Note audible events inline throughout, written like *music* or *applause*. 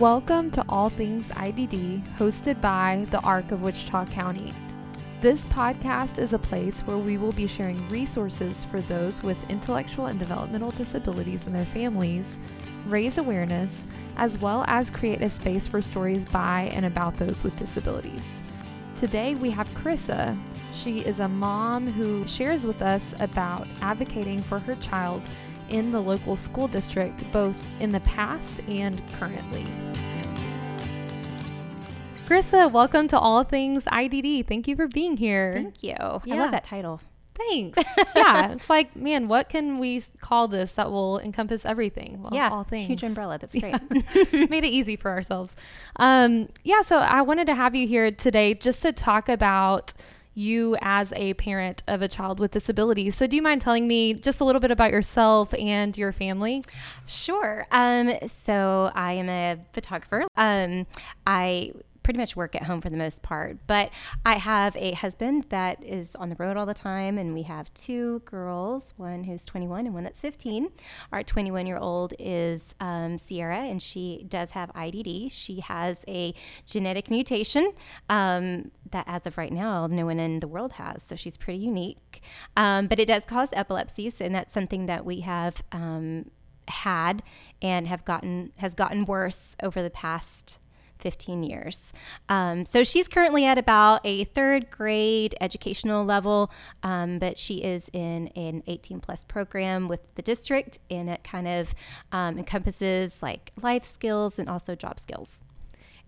Welcome to All Things IDD, hosted by the ARC of Wichita County. This podcast is a place where we will be sharing resources for those with intellectual and developmental disabilities and their families, raise awareness, as well as create a space for stories by and about those with disabilities. Today we have Carissa. She is a mom who shares with us about advocating for her child in the local school district, both in the past and currently. Carissa, welcome to All Things IDD. Thank you for being here. Thank you. I love that title. Thanks. *laughs* yeah, it's like, man, what can we call this that will encompass everything? Well, yeah, all things. huge umbrella. That's great. *laughs* *laughs* Made it easy for ourselves. Um, yeah, so I wanted to have you here today just to talk about you as a parent of a child with disabilities. So, do you mind telling me just a little bit about yourself and your family? Sure. Um, so I am a photographer. Um, I pretty much work at home for the most part, but I have a husband that is on the road all the time, and we have two girls, one who's 21 and one that's 15. Our 21 year old is um, Sierra, and she does have IDD. She has a genetic mutation um, that, as of right now, no one in the world has, so she's pretty unique. Um, but it does cause epilepsies, and that's something that we have. Um, had and have gotten has gotten worse over the past 15 years. Um, so she's currently at about a third grade educational level, um, but she is in an 18 plus program with the district, and it kind of um, encompasses like life skills and also job skills.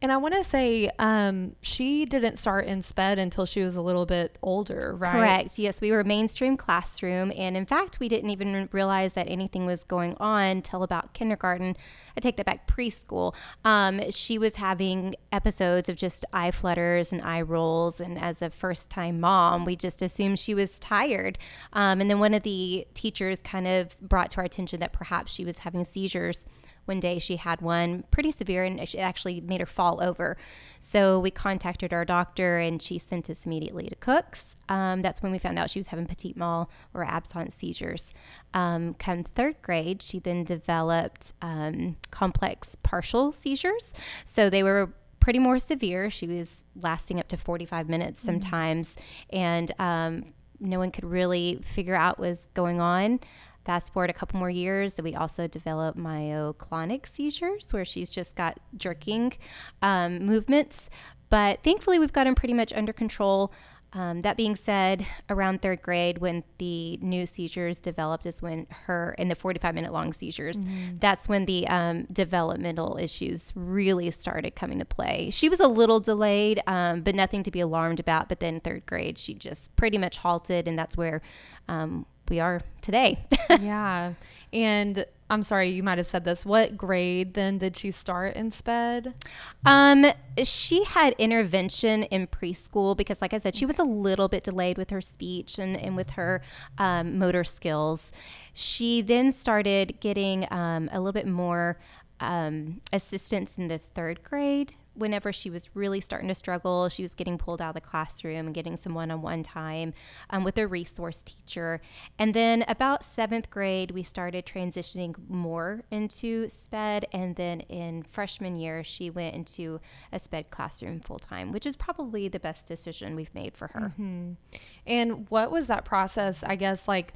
And I want to say um, she didn't start in SPED until she was a little bit older, right? Correct. Yes, we were mainstream classroom, and in fact, we didn't even realize that anything was going on till about kindergarten. I take that back, preschool. Um, she was having episodes of just eye flutters and eye rolls, and as a first-time mom, we just assumed she was tired. Um, and then one of the teachers kind of brought to our attention that perhaps she was having seizures one day she had one pretty severe and it actually made her fall over. So we contacted our doctor and she sent us immediately to Cook's. Um, that's when we found out she was having petit mal or absence seizures. Um, come third grade, she then developed um, complex partial seizures. So they were pretty more severe. She was lasting up to 45 minutes sometimes. And um, no one could really figure out what was going on. Fast forward a couple more years, that we also developed myoclonic seizures, where she's just got jerking um, movements. But thankfully, we've got them pretty much under control. Um, that being said, around third grade, when the new seizures developed, is when her, in the 45 minute long seizures, that's when the um, developmental issues really started coming to play. She was a little delayed, um, but nothing to be alarmed about. But then third grade, she just pretty much halted, and that's where um, we are today. *laughs* yeah. And I'm sorry, you might have said this. What grade then did she start in SPED? Um, she had intervention in preschool because, like I said, she was a little bit delayed with her speech and, and with her um, motor skills. She then started getting um, a little bit more um, assistance in the third grade. Whenever she was really starting to struggle, she was getting pulled out of the classroom and getting some one on one time um, with a resource teacher. And then about seventh grade, we started transitioning more into SPED. And then in freshman year, she went into a SPED classroom full time, which is probably the best decision we've made for her. And what was that process? I guess, like,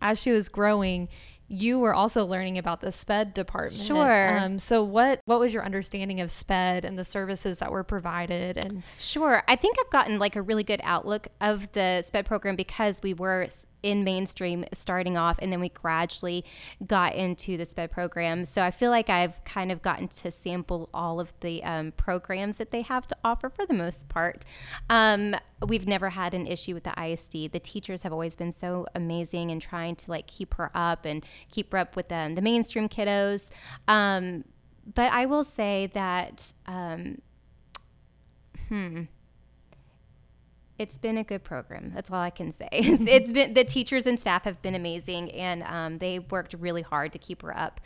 as she was growing, you were also learning about the SPED department. Sure. Um, so, what what was your understanding of SPED and the services that were provided? And Sure. I think I've gotten like a really good outlook of the SPED program because we were in mainstream starting off and then we gradually got into the SPED program. So I feel like I've kind of gotten to sample all of the um, programs that they have to offer for the most part. Um, we've never had an issue with the ISD. The teachers have always been so amazing and trying to like keep her up and keep her up with um, the mainstream kiddos. Um, but I will say that um, it's been a good program. That's all I can say. *laughs* It's, it's been the teachers and staff have been amazing, and um, they worked really hard to keep her up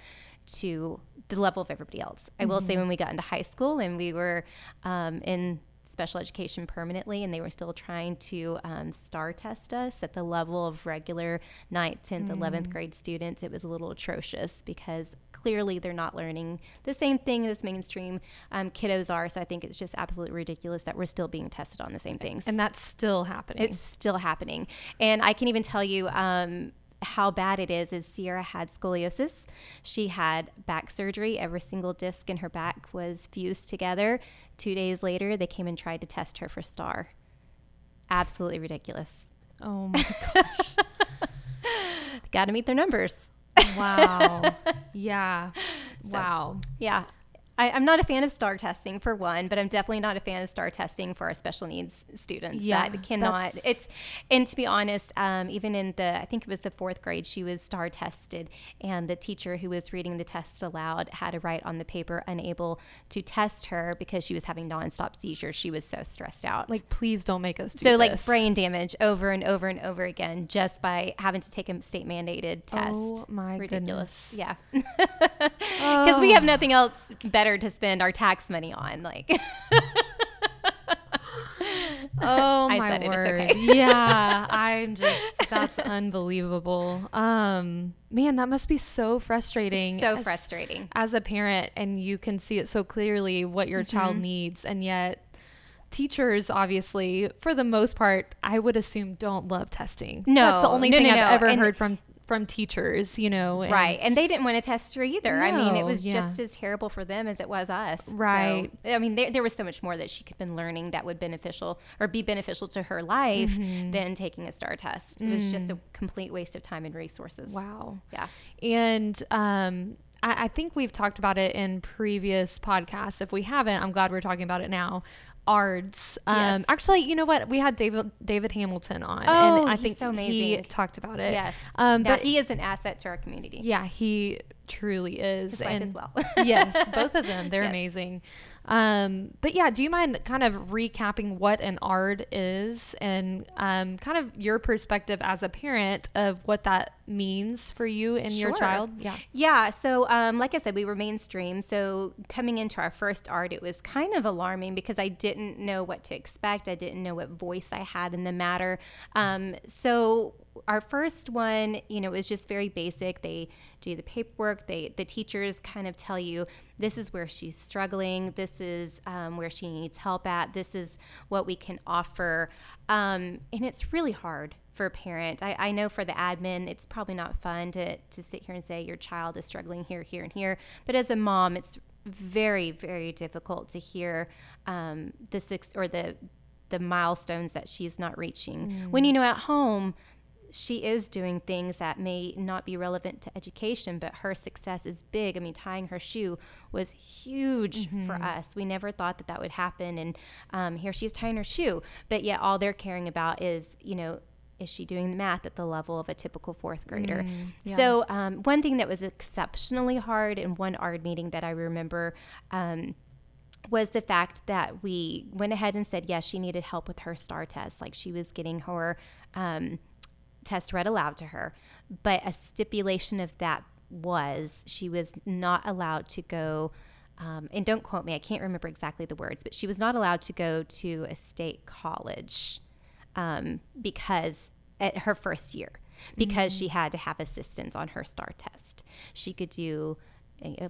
to the level of everybody else. I will say when we got into high school and we were um, in special education permanently, and they were still trying to um, STAAR test us at the level of regular 9th, 10th, 11th grade students. It was a little atrocious because clearly they're not learning the same thing as mainstream um, kiddos are. So I think it's just absolutely ridiculous that we're still being tested on the same things. And that's still happening. It's still happening. And I can even tell you um, how bad it is is Sierra had scoliosis. She had back surgery. Every single disc in her back was fused together. Two days later, they came and tried to test her for STAAR. Absolutely ridiculous. oh my *laughs* gosh. Got to meet their numbers. wow. *laughs* Yeah. wow. Yeah. I, I'm not a fan of STAAR testing for one, but I'm definitely not a fan of STAAR testing for our special needs students. Yeah, that cannot. It's and to be honest, um, even in the I think it was the fourth grade, she was STAAR tested, and the teacher who was reading the test aloud had to write on the paper unable to test her because she was having nonstop seizures. She was so stressed out. Like, please don't make us do so like brain damage over and over and over again just by having to take a state mandated test. Oh my Ridiculous. goodness. Yeah. *laughs* Because we have nothing else better to spend our tax money on. Like, *laughs* Oh I my said it, it's word. okay. yeah, I'm just that's unbelievable. Um man, that must be so frustrating. so as- frustrating. as a parent and you can see it so clearly what your child Mm-hmm. needs and yet teachers obviously for the most part I would assume don't love testing. No, That's the only no, thing no, I've no. ever And- heard from from teachers, you know. and- Right. And they didn't want to test her either. I mean, it was yeah. just as terrible for them as it was us. So, Right. I mean, there, there was so much more that she could have been learning that would beneficial or be beneficial to her life Mm-hmm. than taking a STAAR test. It was just a complete waste of time and resources. Mm. Wow. Yeah. And um, I, I think we've talked about it in previous podcasts. If we haven't, I'm glad we're talking about it now. ARDS. Um, Yes. Actually, you know what? We had David David Hamilton on, Oh, and I think so he talked about it. Yes. Um, Now, but he is an asset to our community. yeah, he truly is. His wife and as well. yes, *laughs* both of them. They're Yes. amazing. Um, but yeah, do you mind kind of recapping what an ARD is and um, kind of your perspective as a parent of what that means for you and your child? Yeah. Yeah. So, um, like I said, we were mainstream. So, coming into our first ARD, it was kind of alarming because I didn't know what to expect. I didn't know what voice I had in the matter. Um, so, our first one, you know, is just very basic. They do the paperwork. They, the teachers kind of tell you this is where she's struggling. This is um, where she needs help at. This is what we can offer. Um, and it's really hard for a parent. I, I know for the admin, it's probably not fun to, to sit here and say your child is struggling here, here, and here. But as a mom, it's very, very difficult to hear um, the six or the the milestones that she's not reaching. When you know at home, she is doing things that may not be relevant to education, but her success is big. I mean, tying her shoe was huge for us. We never thought that that would happen. And um, here she's tying her shoe, but yet all they're caring about is, you know, is she doing the math at the level of a typical fourth grader? yeah. So, um, one thing that was exceptionally hard in one ARD meeting that I remember. Um, was the fact that we went ahead and said yes she needed help with her STAAR test like she was getting her um, test read aloud to her but a stipulation of that was she was not allowed to go um, and don't quote me i can't remember exactly the words but she was not allowed to go to a state college um, because at her first year because she had to have assistance on her STAAR test. She could do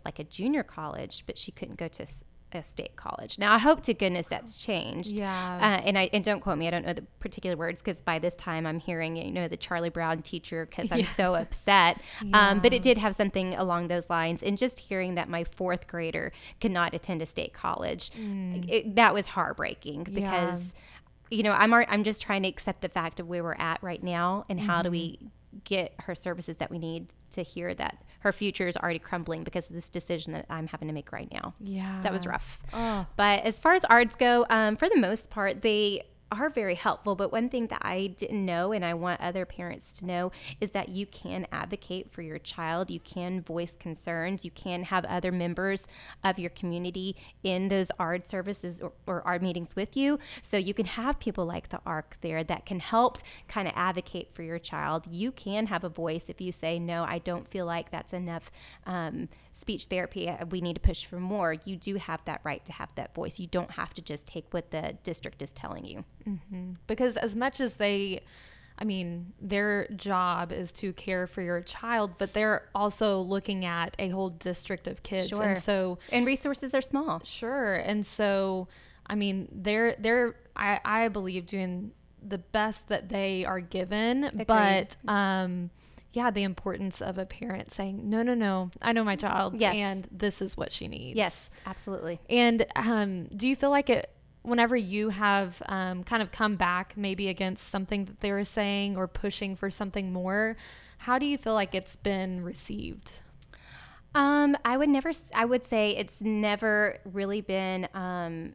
like a junior college but she couldn't go to a state college now i hope to goodness that's changed Yeah. uh, and I and don't quote me. I don't know the particular words because by this time I'm hearing you know the Charlie Brown teacher because I'm Yeah. so *laughs* upset. Um, but it did have something along those lines. And just hearing that my fourth grader could not attend a state college, it, that was heartbreaking because you know I'm I'm just trying to accept the fact of where we're at right now and how do we get her services that we need to hear that her future is already crumbling because of this decision that I'm having to make right now Yeah. that was rough. Oh. But as far as ARDs go, um, for the most part, they are very helpful. But one thing that I didn't know, and I want other parents to know, is that you can advocate for your child. You can voice concerns. You can have other members of your community in those ARD services or, or ARD meetings with you. So you can have people like the ARC there that can help kind of advocate for your child. You can have a voice if you say, No, I don't feel like that's enough um, speech therapy. Uh, we need to push for more. You do have that right to have that voice. You don't have to just take what the district is telling you. Mm-hmm. Because as much as they, I mean, their job is to care for your child, but they're also looking at a whole district of kids. Sure. And so, and resources are small. Sure. And so, I mean, they're, they're, I, I believe doing the best that they are given, Agreed. but, um, yeah, the importance of a parent saying, no, no, no, I know my child yes. and this is what she needs. Yes, absolutely. And um, do you feel like it, whenever you have um, kind of come back maybe against something that they were saying or pushing for something more, how do you feel like it's been received? Um, I would never, I would say it's never really been um,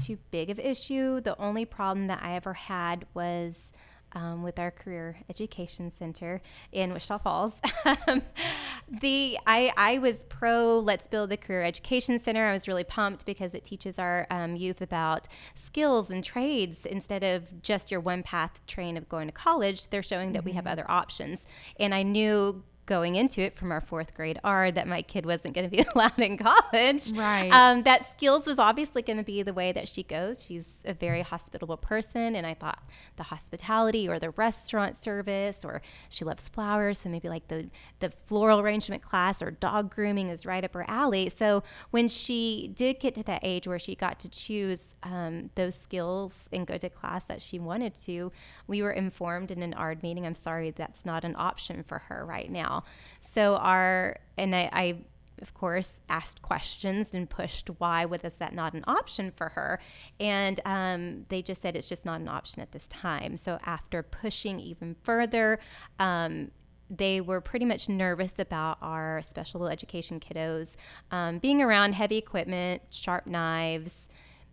too big of issue. The only problem that I ever had was um, with our career education center in Wichita Falls. *laughs* The I, I was pro let's build the career education center. I was really pumped because it teaches our um, youth about skills and trades instead of just your one path train of going to college. They're showing that mm-hmm. we have mm-hmm. other options, and I knew going into it from our fourth grade ARD that my kid wasn't going to be *laughs* allowed in college. Right. Um, that skills was obviously going to be the way that she goes. She's a very hospitable person, and I thought the hospitality or the restaurant service, or she loves flowers, so maybe like the the floral arrangement class or dog grooming is right up her alley. So when she did get to that age where she got to choose um, those skills and go to class that she wanted to, we were informed in an ARD meeting. I'm sorry, that's not an option for her right now So our and I, I of course, asked questions and pushed why was that not an option for her. And um, they just said it's just not an option at this time. So after pushing even further, um, they were pretty much nervous about our special education kiddos um, being around heavy equipment, sharp knives,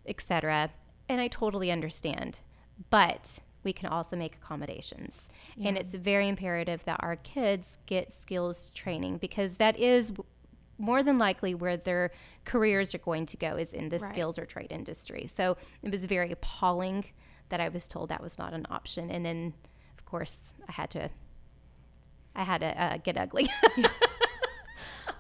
etc. And I totally understand. But we can also make accommodations. Yeah. And it's very imperative that our kids get skills training because that is more than likely where their careers are going to go is in the right. skills or trade industry. So it was very appalling that I was told that was not an option. And then, of course, I had to, I had to uh, get ugly. *laughs*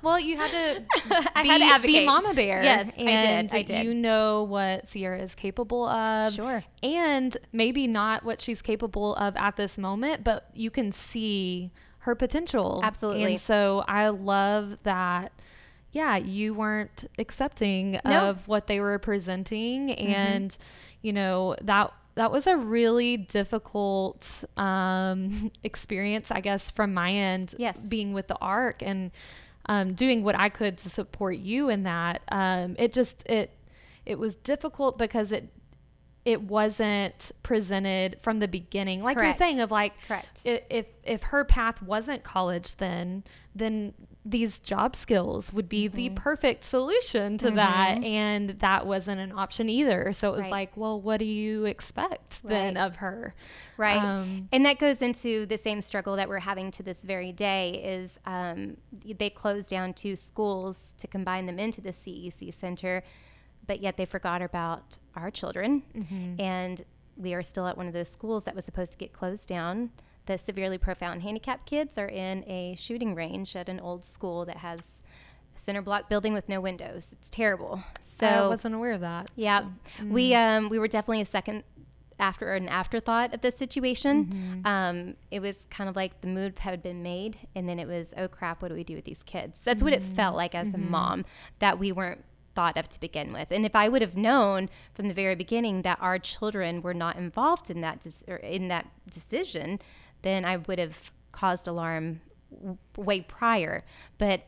Well, you had to *laughs* I be, had to advocate. be mama bear. Yes, and I did. I did. You know what Sierra is capable of. Sure. And maybe not what she's capable of at this moment, but you can see her potential. Absolutely. And so I love that yeah, you weren't accepting of what they were presenting mm-hmm. and you know, that that was a really difficult um, *laughs* experience, I guess, from my end. Yes. Being with the ARC and um, doing what I could to support you in that. Um, it just it it was difficult because it it wasn't presented from the beginning like Correct. you're saying of like Correct. if if her path wasn't college then then these job skills would be mm-hmm. the perfect solution to mm-hmm. that and that wasn't an option either so it was right. like well what do you expect right. then of her right um, and that goes into the same struggle that we're having to this very day is um, they closed down two schools to combine them into the cec center but yet they forgot about our children. Mm-hmm. And we are still at one of those schools that was supposed to get closed down. The severely profound handicapped kids are in a shooting range at an old school that has a center block building with no windows. It's terrible. So I wasn't aware of that. Yeah, so, mm. we um, we were definitely a second after an afterthought of this situation. Mm-hmm. Um, it was kind of like the mood had been made, and then it was, oh crap, what do we do with these kids? That's mm-hmm. what it felt like as mm-hmm. a mom that we weren't thought of to begin with. And if I would have known from the very beginning that our children were not involved in that des- in that decision, then I would have caused alarm w- way prior. But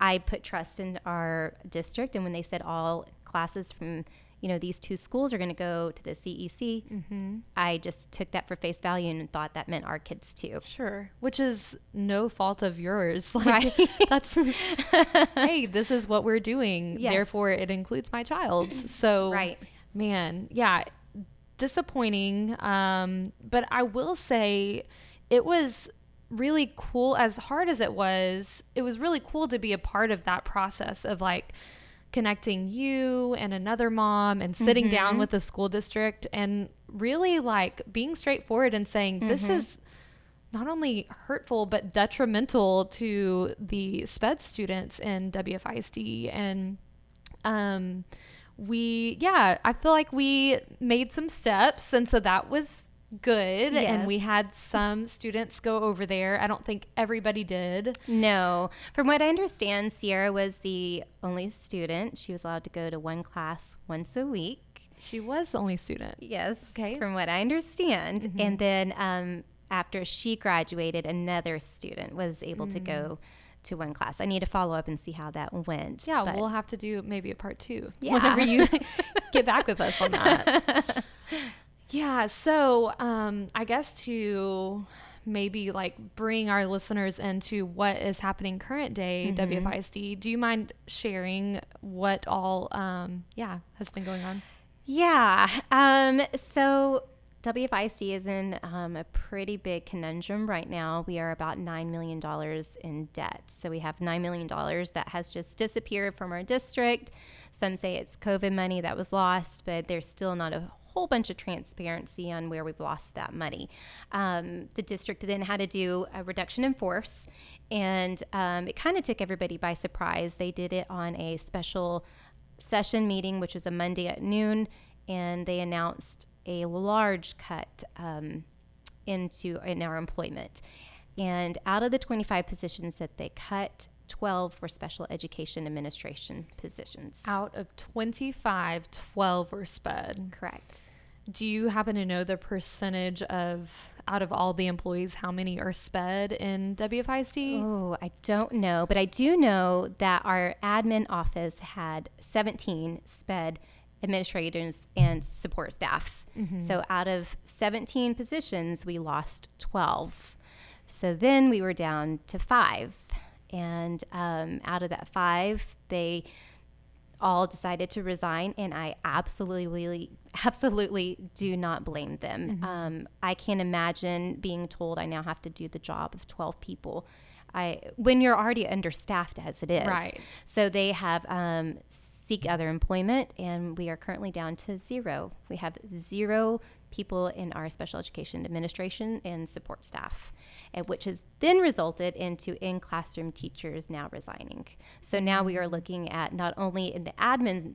I put trust in our district, and when they said all classes from you know, these two schools are going to go to the CEC. Mm-hmm. I just took that for face value and thought that meant our kids too. Sure. Which is no fault of yours. *laughs* Like, right. that's, *laughs* hey, this is what we're doing. Yes. Therefore, it includes my child. So, right. man, yeah disappointing. Um, but I will say it was really cool as hard as it was it was really cool to be a part of that process of like connecting you and another mom and sitting mm-hmm. down with the school district and really like being straightforward and saying mm-hmm. this is not only hurtful but detrimental to the sped students in WFISD and um we yeah i feel like we made some steps and so that was good yes. and we had some students go over there i don't think everybody did no from what i understand sierra was the only student she was allowed to go to one class once a week she was the only student yes okay from what i understand mm-hmm. and then um, after she graduated another student was able mm-hmm. to go mm. to one class. I need to follow up and see how that went. Yeah, we'll have to do maybe a part two yeah. whenever you *laughs* get back with us on that. *laughs* Yeah. So, um, I guess to maybe like bring our listeners into what is happening current day mm-hmm. WFISD, do you mind sharing what all, um, yeah, has been going on? Yeah. Um, so WFISD is in um, a pretty big conundrum right now. We are about $9 million in debt. So we have $9 million that has just disappeared from our district. Some say it's COVID money that was lost, but there's still not a whole bunch of transparency on where we've lost that money. Um, the district then had to do a reduction in force, and um, it kind of took everybody by surprise. They did it on a special session meeting, which was a Monday at noon, and they announced a large cut um, into in our employment. And out of the 25 positions that they cut, 12 for special education administration positions. Out of 25, 12 were sped. Correct. Do you happen to know the percentage of out of all the employees, how many are sped in WFISD? Oh, I don't know, but I do know that our admin office had 17 sped administrators and support staff. Mm-hmm. So out of 17 positions, we lost 12. So then we were down to five. And um, out of that five, they all decided to resign, and I absolutely, absolutely do not blame them. Mm-hmm. Um, I can't imagine being told I now have to do the job of 12 people. I when you're already understaffed as it is, right? So they have um, seek other employment, and we are currently down to zero. We have zero people in our special education administration and support staff, which has then resulted into in classroom teachers now resigning. So now we are looking at not only in the admin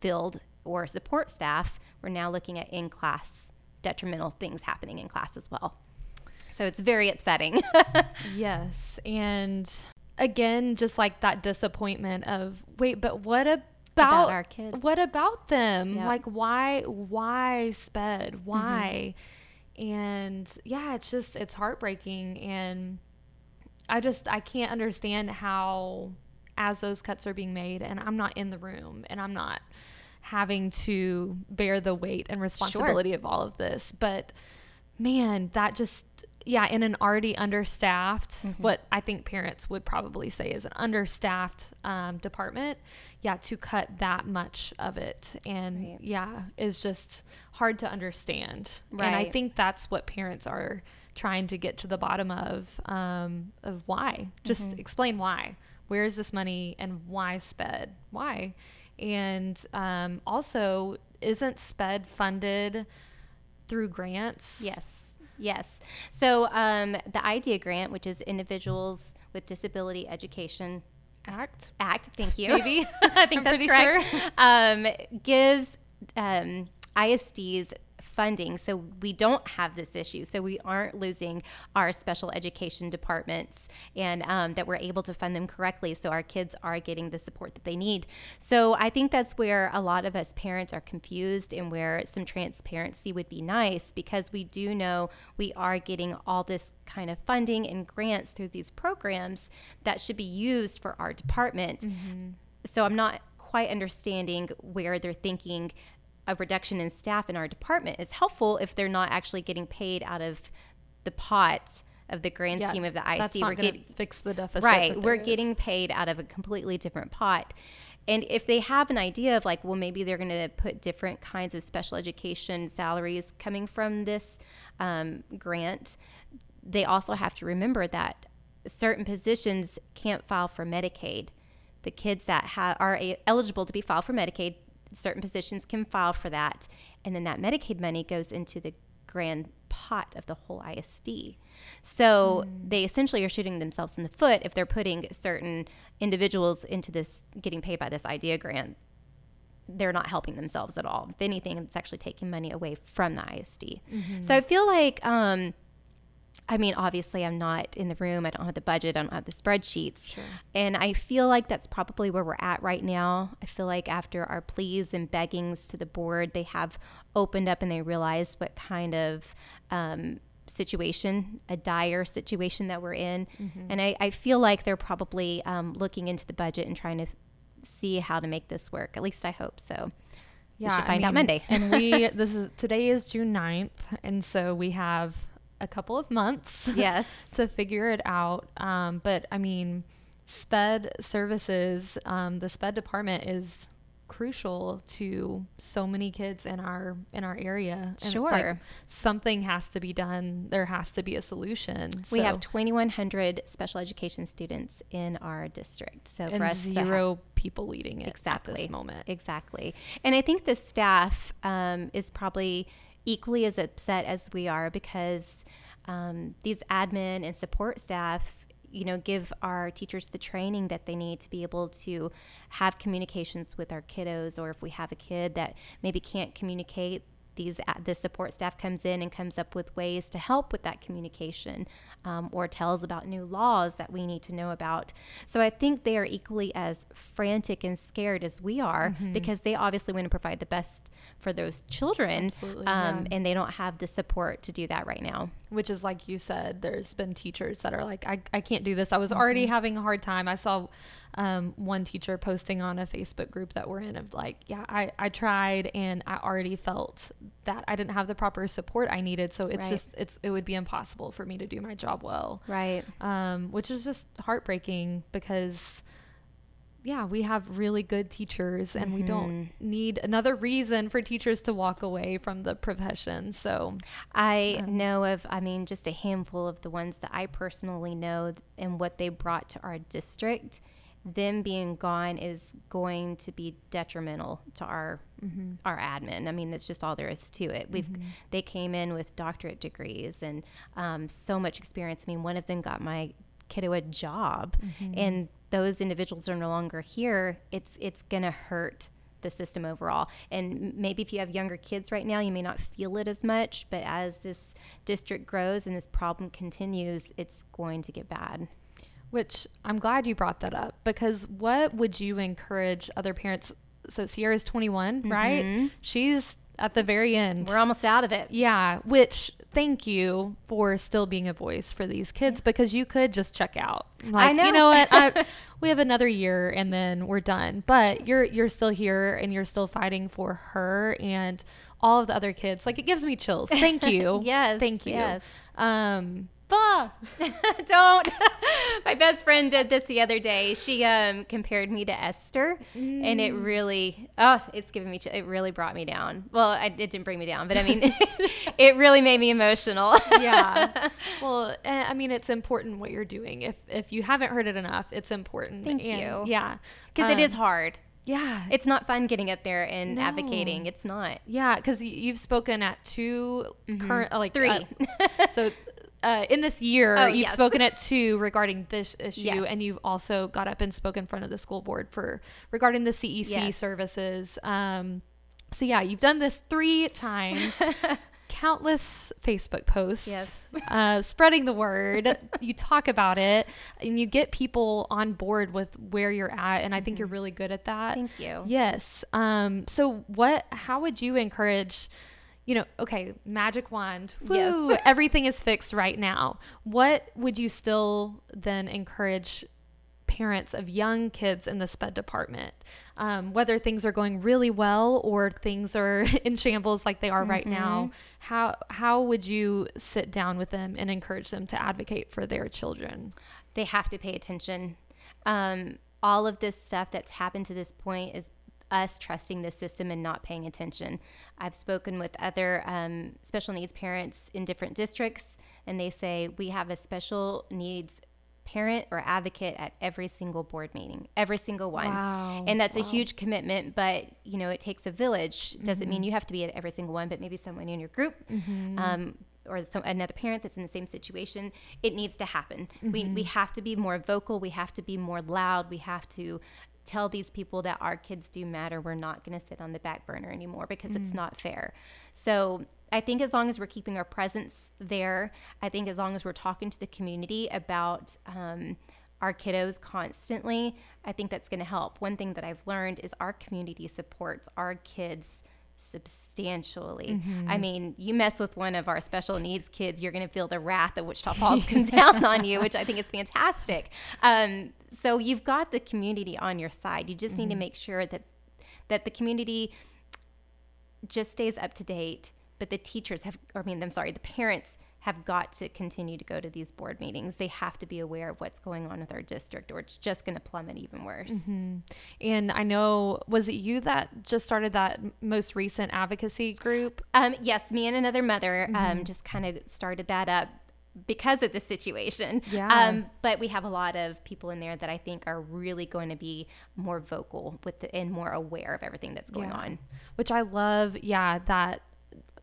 field or support staff, we're now looking at in class detrimental things happening in class as well. So it's very upsetting. *laughs* yes. And again, just like that disappointment of wait, but what about, about our kids? What about them? Yep. Like why why sped? Mm-hmm. Why? Mm-hmm. And yeah, it's just it's heartbreaking and I just I can't understand how as those cuts are being made and I'm not in the room and I'm not having to bear the weight and responsibility sure. of all of this, but man, that just yeah, in an already understaffed, mm-hmm. what I think parents would probably say is an understaffed um, department, yeah, to cut that much of it, and right. yeah, is just hard to understand. Right. And I think that's what parents are trying to get to the bottom of, um, of why. Just mm-hmm. explain why. Where is this money, and why SPED? Why? And um, also, isn't SPED funded through grants? Yes Yes. So um, the IDEA grant, which is Individuals with Disability Education Act. Act. Thank you. Maybe *laughs* I think that's correct. Sure. Um, gives um, ISDs funding so we don't have this issue. So we aren't losing our special education departments and um, that we're able to fund them correctly so our kids are getting the support that they need. So i think that's where a lot of us parents are confused and where some transparency would be nice because we do know we are getting all this kind of funding and grants through these programs that should be used for our department. Mm-hmm. so i'm not quite understanding where they're thinking a reduction in staff in our department is helpful if they're not actually getting paid out of the pot of the grand yeah, scheme of the IC. we're getting fix the deficit. Right. We're is. getting paid out of a completely different pot. And if they have an idea of like, well, maybe they're going to put different kinds of special education salaries coming from this um, grant, they also have to remember that certain positions can't file for Medicaid. The kids that ha- are a- eligible to be filed for Medicaid, certain positions can file for that. And then that Medicaid money goes into the grand pot of the whole ISD. So mm. they essentially are shooting themselves in the foot if they're putting certain individuals into this, getting paid by this IDEA grant. They're not helping themselves at all. If anything, it's actually taking money away from the ISD. Mm-hmm. So I feel like, um, I mean, obviously, I'm not in the room. I don't have the budget. I don't have the spreadsheets. Sure. And I feel like that's probably where we're at right now. I feel like after our pleas and beggings to the board, they have opened up and they realized what kind of um, situation, a dire situation that we're in. Mm-hmm. And I, I, feel like they're probably um, looking into the budget and trying to see how to make this work. At least I hope so. Yeah, we should find I mean, out Monday. and we *laughs* this is today is June 9th, and so we have a couple of months *laughs* yes. to figure it out. Um, but i mean sped services um, the sped department is crucial to so many kids in our in our area. And sure like something has to be done. There has to be a solution. We so. have 2100 special education students in our district. So and for us zero people leading it exactly at this moment. Exactly. And i think the staff um, is probably equally as upset as we are because um, these admin and support staff you know give our teachers the training that they need to be able to have communications with our kiddos or if we have a kid that maybe can't communicate these the support staff comes in and comes up with ways to help with that communication um, or tells about new laws that we need to know about so i think they are equally as frantic and scared as we are mm-hmm. because they obviously want to provide the best for those children um, yeah. and they don't have the support to do that right now which is like you said there's been teachers that are like i, I can't do this i was mm-hmm. already having a hard time i saw um, one teacher posting on a Facebook group that we're in of like, yeah, I, I tried and I already felt that I didn't have the proper support I needed. So it's right. just, it's, it would be impossible for me to do my job well. Right. Um, which is just heartbreaking because yeah, we have really good teachers and mm-hmm. we don't mm-hmm. need another reason for teachers to walk away from the profession. So I um, know of, I mean, just a handful of the ones that I personally know and what they brought to our district them being gone is going to be detrimental to our mm-hmm. our admin. I mean, that's just all there is to it. We've mm-hmm. they came in with doctorate degrees and um, so much experience. I mean, one of them got my kiddo a job, mm-hmm. and those individuals are no longer here. It's it's gonna hurt the system overall. And maybe if you have younger kids right now, you may not feel it as much, but as this district grows and this problem continues, it's going to get bad. Which I'm glad you brought that up because what would you encourage other parents? So Sierra's 21, mm-hmm. right? She's at the very end. We're almost out of it. Yeah, which thank you for still being a voice for these kids because you could just check out. Like, I know. You know what? I, *laughs* we have another year and then we're done. But you're you're still here and you're still fighting for her and all of the other kids. Like it gives me chills. Thank you. *laughs* yes. Thank you. Yes. Um *laughs* Don't. *laughs* My best friend did this the other day. She um, compared me to Esther, mm. and it mm. really, oh, it's giving me, it really brought me down. Well, I, it didn't bring me down, but I mean, *laughs* it really made me emotional. yeah. Well, eh, I mean, it's important what you're doing. If if you haven't heard it enough, it's important. Thank and, you. Yeah, because um, it is um, hard. Yeah. It's not fun getting up there and no. advocating. It's not. Yeah, because you've spoken at 2 mm-hmm. current, like three. Uh, so uh, in this year, oh, you've yes. spoken at two regarding this issue, yes. and you've also got up and spoken in front of the school board for regarding the CEC yes. services. Um, so yeah, you've done this three times. *laughs* countless Facebook posts, yes. uh, spreading the word. *laughs* you talk about it, and you get people on board with where you're at, and I think mm-hmm. you're really good at that. Thank you. Yes. Um, so, what? How would you encourage? You know, okay, magic wand, woo, yes. *laughs* everything is fixed right now. What would you still then encourage parents of young kids in the SPED department? Um, whether things are going really well or things are *laughs* in shambles like they are mm-hmm. right now, mm-hmm. how how would you sit down with them and encourage them to advocate for their children? They have to pay attention. Um, all of this stuff that's happened to this point is us trusting the system and not paying attention. I've spoken with other um, special needs parents in different districts, and they say we have a special needs parent or advocate at every single board meeting, every single one. Wow. And that's Wow. a huge commitment, but you know, it takes a village. Doesn't mean you have to be at every single one, but maybe someone in your group. Um, or some, another parent that's in the same situation, it needs to happen. We, we have to be more vocal. We have to be more loud. We have to tell these people that our kids do matter. We're not going to sit on the back burner anymore because it's not fair. So I think as long as we're keeping our presence there, I think as long as we're talking to the community about um, our kiddos constantly, I think that's going to help. One thing that I've learned is our community supports our kids substantially. I mean, you mess with one of our special needs kids, you're going to feel the wrath of Wichita Falls *laughs* come down on you, which I think is fantastic. Um, so you've got the community on your side. You just need to make sure that that the community just stays up to date, but the teachers have, or I mean, I'm sorry, the parents have got to continue to go to these board meetings. They have to be aware of what's going on with our district, or it's just going to plummet even worse. And I know, was it you that just started that most recent advocacy group? Um, yes, me and another mother Mm-hmm. um, just kind of started that up because of the situation. Yeah. Um, but we have a lot of people in there that I think are really going to be more vocal with the, and more aware of everything that's going Yeah. on. Which I love, yeah, that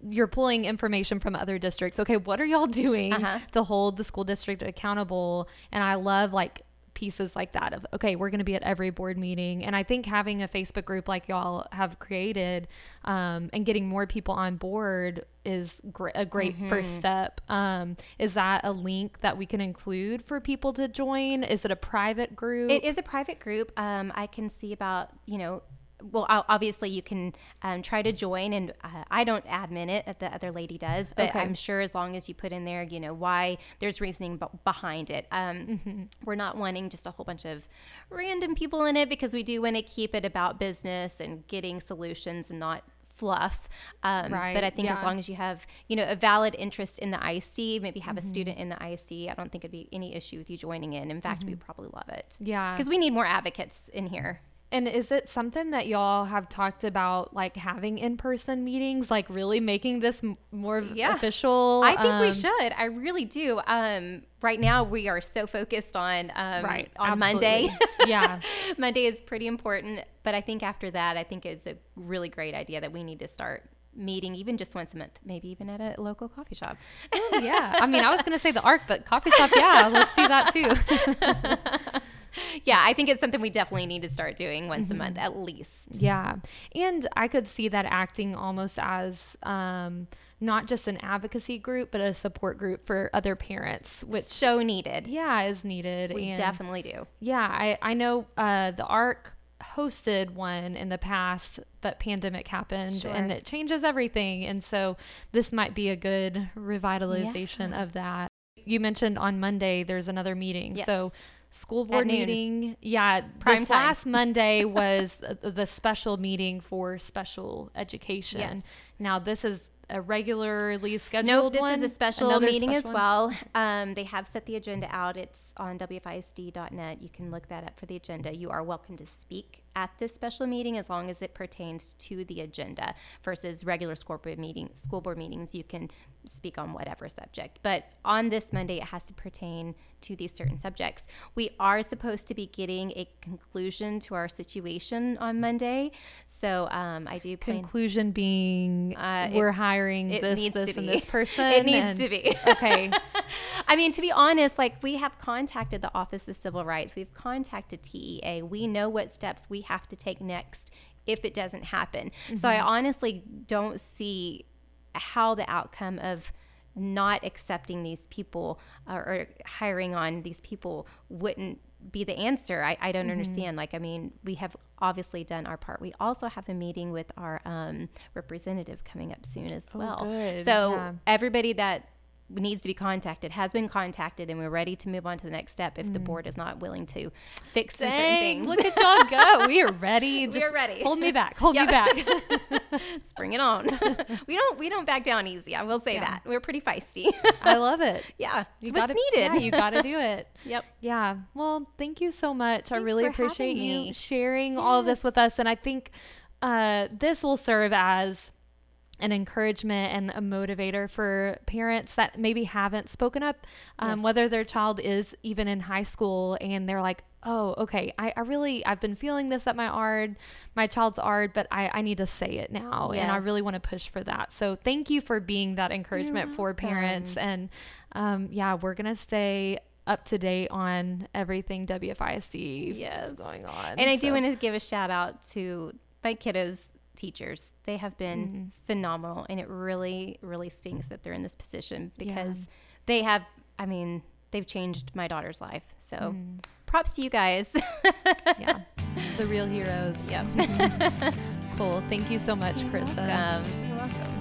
you're pulling information from other districts. Okay, what are y'all doing Uh-huh. to hold the school district accountable? And I love like pieces like that of okay, we're going to be at every board meeting. And I think having a Facebook group like y'all have created um, and getting more people on board is gr- a great first Mm-hmm. step. Um, is that a link that we can include for people to join? Is it a private group? It is a private group. Um, I can see about, you know, well, obviously you can um, try to join, and uh, I don't admin it, uh, the other lady does, but Okay. I'm sure as long as you put in there, you know, why there's reasoning b- behind it. Um, Mm-hmm. We're not wanting just a whole bunch of random people in it because we do want to keep it about business and getting solutions and not fluff. Um, Right, But I think as long as you have, you know, a valid interest in the ISD, maybe have Mm-hmm. a student in the ISD, I don't think it'd be any issue with you joining in. In fact, we'd probably love it. Mm-hmm. yeah. Because we need more advocates in here. And is it something that y'all have talked about, like having in-person meetings, like really making this m- more Yeah. official? I think we Um, should. I really do. Um, right now, we are so focused on um, Right. on Monday. *laughs* yeah. Monday is pretty important, but I think after that, I think it's a really great idea that we need to start meeting even just once a month, maybe even at a local coffee shop. Yeah. I mean, I was going to say the ARC, but coffee shop, yeah, let's do that too. *laughs* *laughs* yeah, I think it's something we definitely need to start doing once Mm-hmm. a month at least. Yeah. And I could see that acting almost as um, not just an advocacy group, but a support group for other parents, which, so needed. yeah, is needed. We and definitely do. Yeah, I, I know uh, the ARC hosted one in the past, but pandemic happened Sure. and it changes everything. And so this might be a good revitalization of that. You mentioned on Monday there's another meeting. Yes. So school board noon. meeting. Yeah, Prime this time. last *laughs* Monday was the, special meeting for special education. Yes. Now this is a regularly scheduled Nope, this one. is a special Another meeting as special one? well. Um, they have set the agenda out. It's on WFISD.net. You can look that up for the agenda. You are welcome to speak at this special meeting as long as it pertains to the agenda versus regular school board meeting school board meetings you can speak on whatever subject but on this monday it has to pertain to these certain subjects we are supposed to be getting a conclusion to our situation on monday so um, i do plan Conclusion being Uh, we're hiring it this, needs this, to and be. this *laughs* person. It needs and- to be. *laughs* okay. *laughs* I mean, to be honest, like we have contacted the Office of Civil Rights, we've contacted TEA. We know what steps we have to take next if it doesn't happen. So I honestly don't see how the outcome of not accepting these people uh, or hiring on these people wouldn't be the answer. I, I don't understand. Like, I mean, we have obviously done our part. We also have a meeting with our um, representative coming up soon as well. good. So Yeah. everybody that needs to be contacted has been contacted and we're ready to move on to the next step if the board is not willing to fix certain things. look at y'all go. *laughs* We are ready. We Just are ready. Hold me back. Hold Yep. me back. *laughs* Let's bring it on. *laughs* we don't we don't back down easy. I will say Yeah. that. We're pretty feisty. I love it. yeah. You gotta, what's needed. Yeah, you got to do it. yep. Yeah. Well, thank you so much. I really appreciate you sharing all of this with us. And I think uh, this will serve as an encouragement and a motivator for parents that maybe haven't spoken up, um, Yes. whether their child is even in high school and they're like, oh, okay, I, I really, I've been feeling this at my ARD, my child's ARD, but I, I need to say it now. And I really want to push for that. So thank you for being that encouragement for parents. And um, yeah, we're going to stay up to date on everything WFISD Yes. is going on. And I do want to give a shout out to my kiddos teachers. They have been Mm-hmm. phenomenal and it really really stinks that they're in this position Yeah. because they have I mean, they've changed my daughter's life. So Mm-hmm. props to you guys. *laughs* yeah, the real heroes. yep. *laughs* Cool. Thank you so much, Krista. Um, you're welcome.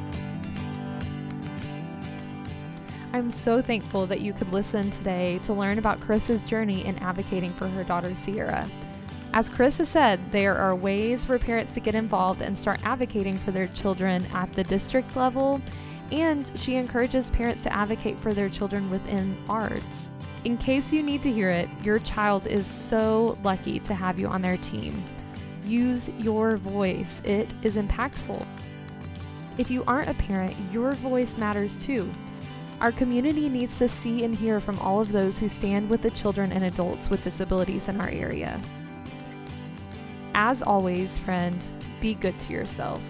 I'm so thankful that you could listen today to learn about Chris's journey in advocating for her daughter Sierra. As Chris has said, there are ways for parents to get involved and start advocating for their children at the district level, and she encourages parents to advocate for their children within ARDs. In case you need to hear it, your child is so lucky to have you on their team. Use your voice, it is impactful. If you aren't a parent, your voice matters too. Our community needs to see and hear from all of those who stand with the children and adults with disabilities in our area. As always, friend, be good to yourself.